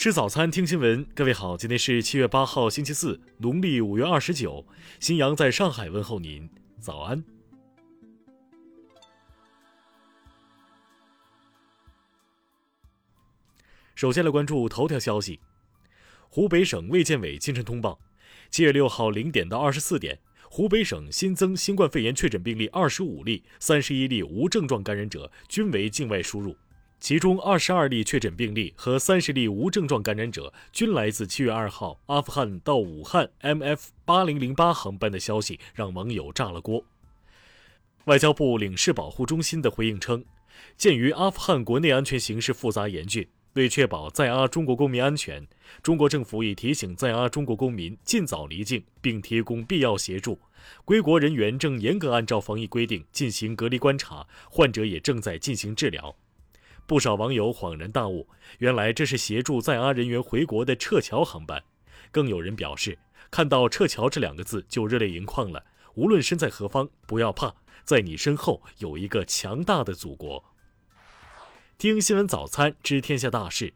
吃早餐，听新闻。各位好，今天是七月八号，星期四，农历五月二十九。新阳在上海问候您，早安。首先来关注头条消息：湖北省卫健委今晨通报，七月六号零点到二十四点，湖北省新增新冠肺炎确诊病例二十五例，三十一例无症状感染者均为境外输入。其中二十二例确诊病例和三十例无症状感染者均来自七月二号阿富汗到武汉 MF 八零零八航班的消息，让网友炸了锅。外交部领事保护中心的回应称，鉴于阿富汗国内安全形势复杂严峻，为确保在阿中国公民安全，中国政府已提醒在阿中国公民尽早离境，并提供必要协助。归国人员正严格按照防疫规定进行隔离观察，患者也正在进行治疗。不少网友恍然大悟，原来这是协助在阿人员回国的撤侨航班。更有人表示，看到“撤侨”这两个字就热泪盈眶了。无论身在何方，不要怕，在你身后有一个强大的祖国。听新闻早餐知天下大事。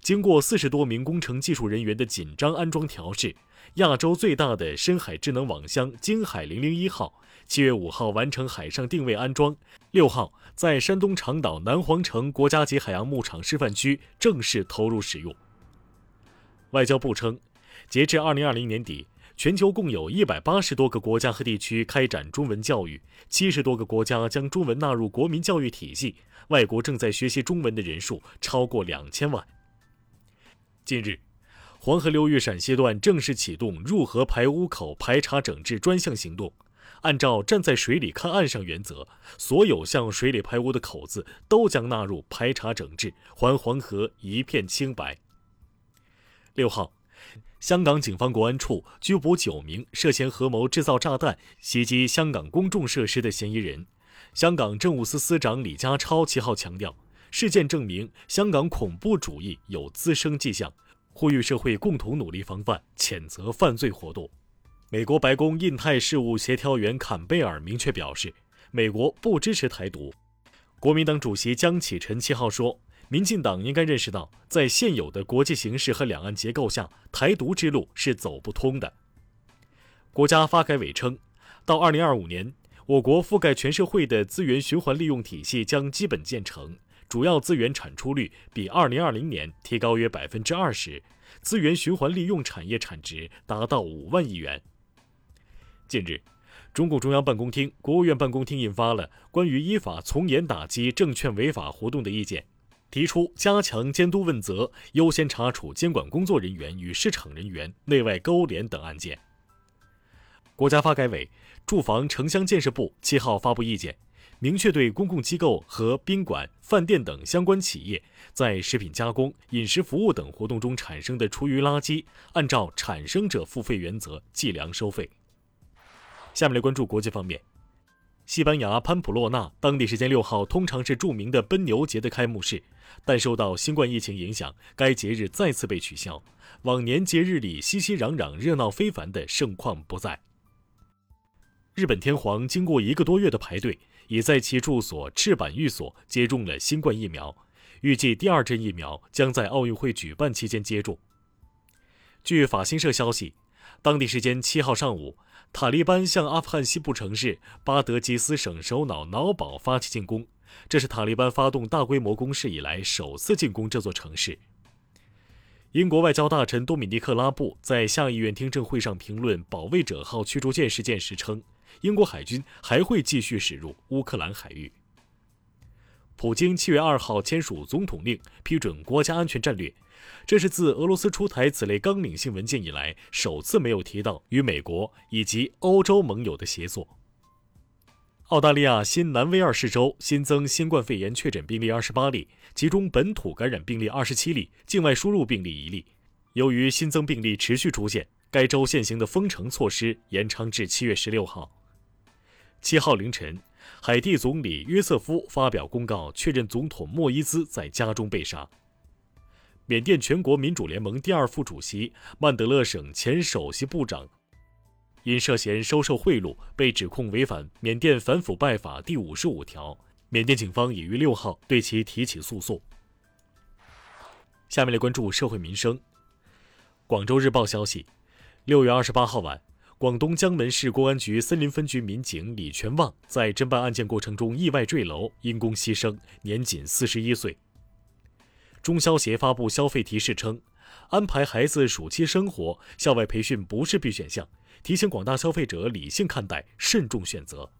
经过四十多名工程技术人员的紧张安装调试，亚洲最大的深海智能网箱“金海零零一号”七月五号完成海上定位安装，六号。在山东长岛南皇城国家级海洋牧场示范区正式投入使用。外交部称，截至二零二零年底，全球共有一百八十多个国家和地区开展中文教育，七十多个国家将中文纳入国民教育体系，外国正在学习中文的人数超过两千万。近日，黄河流域陕西段正式启动入河排污口排查整治专项行动。按照站在水里看岸上原则，所有向水里排污的口子都将纳入排查整治，还黄河一片清白。六号，香港警方国安处拘捕九名涉嫌合谋制造炸弹袭击香港公众设施的嫌疑人。香港政务司司长李家超七号强调，事件证明香港恐怖主义有滋生迹象，呼吁社会共同努力防范，谴责犯罪活动。美国白宫印太事务协调员坎贝尔明确表示，美国不支持台独。国民党主席江启臣七号说，民进党应该认识到，在现有的国际形势和两岸结构下，台独之路是走不通的。国家发改委称，到二零二五年，我国覆盖全社会的资源循环利用体系将基本建成，主要资源产出率比二零二零年提高约百分之二十，资源循环利用产业产值达到五万亿元。近日，中共中央办公厅、国务院办公厅印发了关于依法从严打击证券违法活动的意见，提出加强监督问责、优先查处监管工作人员与市场人员内外勾连等案件。国家发改委、住房城乡建设部七号发布意见，明确对公共机构和宾馆、饭店等相关企业在食品加工、饮食服务等活动中产生的厨余垃圾，按照产生者付费原则计量收费。下面来关注国际方面。西班牙潘普洛纳当地时间六号通常是著名的奔牛节的开幕式，但受到新冠疫情影响，该节日再次被取消。往年节日里熙熙攘攘、热闹非凡的盛况不再。日本天皇经过一个多月的排队，已在其住所赤坂寓所接种了新冠疫苗，预计第二针疫苗将在奥运会举办期间接种。据法新社消息，当地时间七号上午。塔利班向阿富汗西部城市巴德吉斯省首脑瑙堡发起进攻，这是塔利班发动大规模攻势以来首次进攻这座城市。英国外交大臣多米尼克·拉布在下议院听证会上评论“保卫者号”驱逐舰事件时称，英国海军还会继续驶入乌克兰海域。普京七月二号签署总统令，批准国家安全战略。这是自俄罗斯出台此类纲领性文件以来，首次没有提到与美国以及欧洲盟友的协作。澳大利亚新南威尔士州新增新冠肺炎确诊病例二十八例，其中本土感染病例二十七例，境外输入病例一例。由于新增病例持续出现，该州现行的封城措施延长至七月十六号。七号凌晨，海地总理约瑟夫发表公告，确认总统莫伊兹在家中被杀。缅甸全国民主联盟第二副主席曼德勒省前首席部长，因涉嫌收受贿赂，被指控违反缅甸反腐败法第五十五条。缅甸警方已于六号对其提起诉讼。下面来关注社会民生。广州日报消息，六月二十八号晚，广东江门市公安局森林分局民警李全旺在侦办案件过程中意外坠楼，因公牺牲，年仅四十一岁。中消协发布消费提示称，安排孩子暑期生活，校外培训不是必选项，提醒广大消费者理性看待，慎重选择。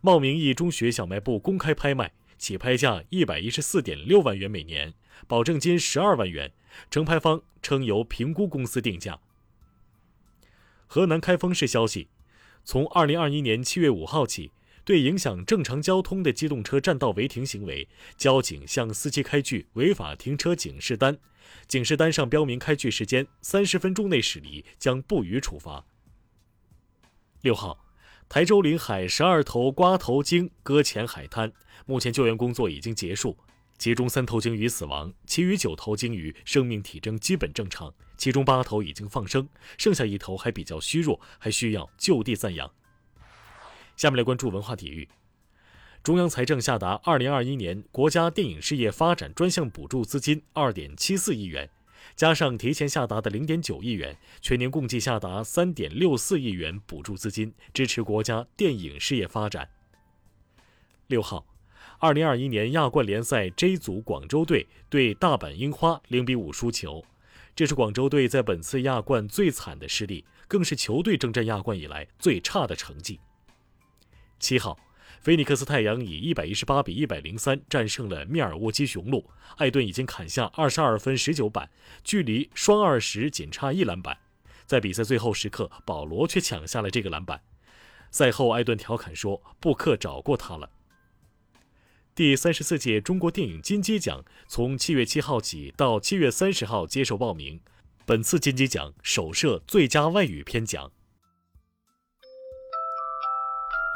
茂名一中学小卖部公开拍卖。起拍价一百一十四点六万元每年，保证金十二万元。承拍方称由评估公司定价。河南开封市消息，从二零二一年七月五号起，对影响正常交通的机动车占道违停行为，交警向司机开具违法停车警示单，警示单上标明开具时间，三十分钟内驶离将不予处罚。六号。台州临海十二头瓜头鲸搁浅海滩，目前救援工作已经结束，其中三头鲸鱼死亡，其余九头鲸鱼生命体征基本正常，其中八头已经放生，剩下一头还比较虚弱，还需要就地暂养。下面来关注文化体育，中央财政下达二零二一年国家电影事业发展专项补助资金二点七四亿元。加上提前下达的零点九亿元，全年共计下达三点六四亿元补助资金，支持国家电影事业发展。六号，二零二一年亚冠联赛 J 组广州队对大阪樱花零比五输球，这是广州队在本次亚冠最惨的失利，更是球队征战亚冠以来最差的成绩。七号。菲尼克斯太阳以一百一十八比一百零三战胜了密尔沃基雄鹿，艾顿已经砍下二十二分十九板，距离双二十仅差一篮板。在比赛最后时刻，保罗却抢下了这个篮板。赛后，艾顿调侃说：“布克找过他了。”第三十四届中国电影金鸡奖从七月七号起到七月三十号接受报名，本次金鸡奖首设最佳外语片奖。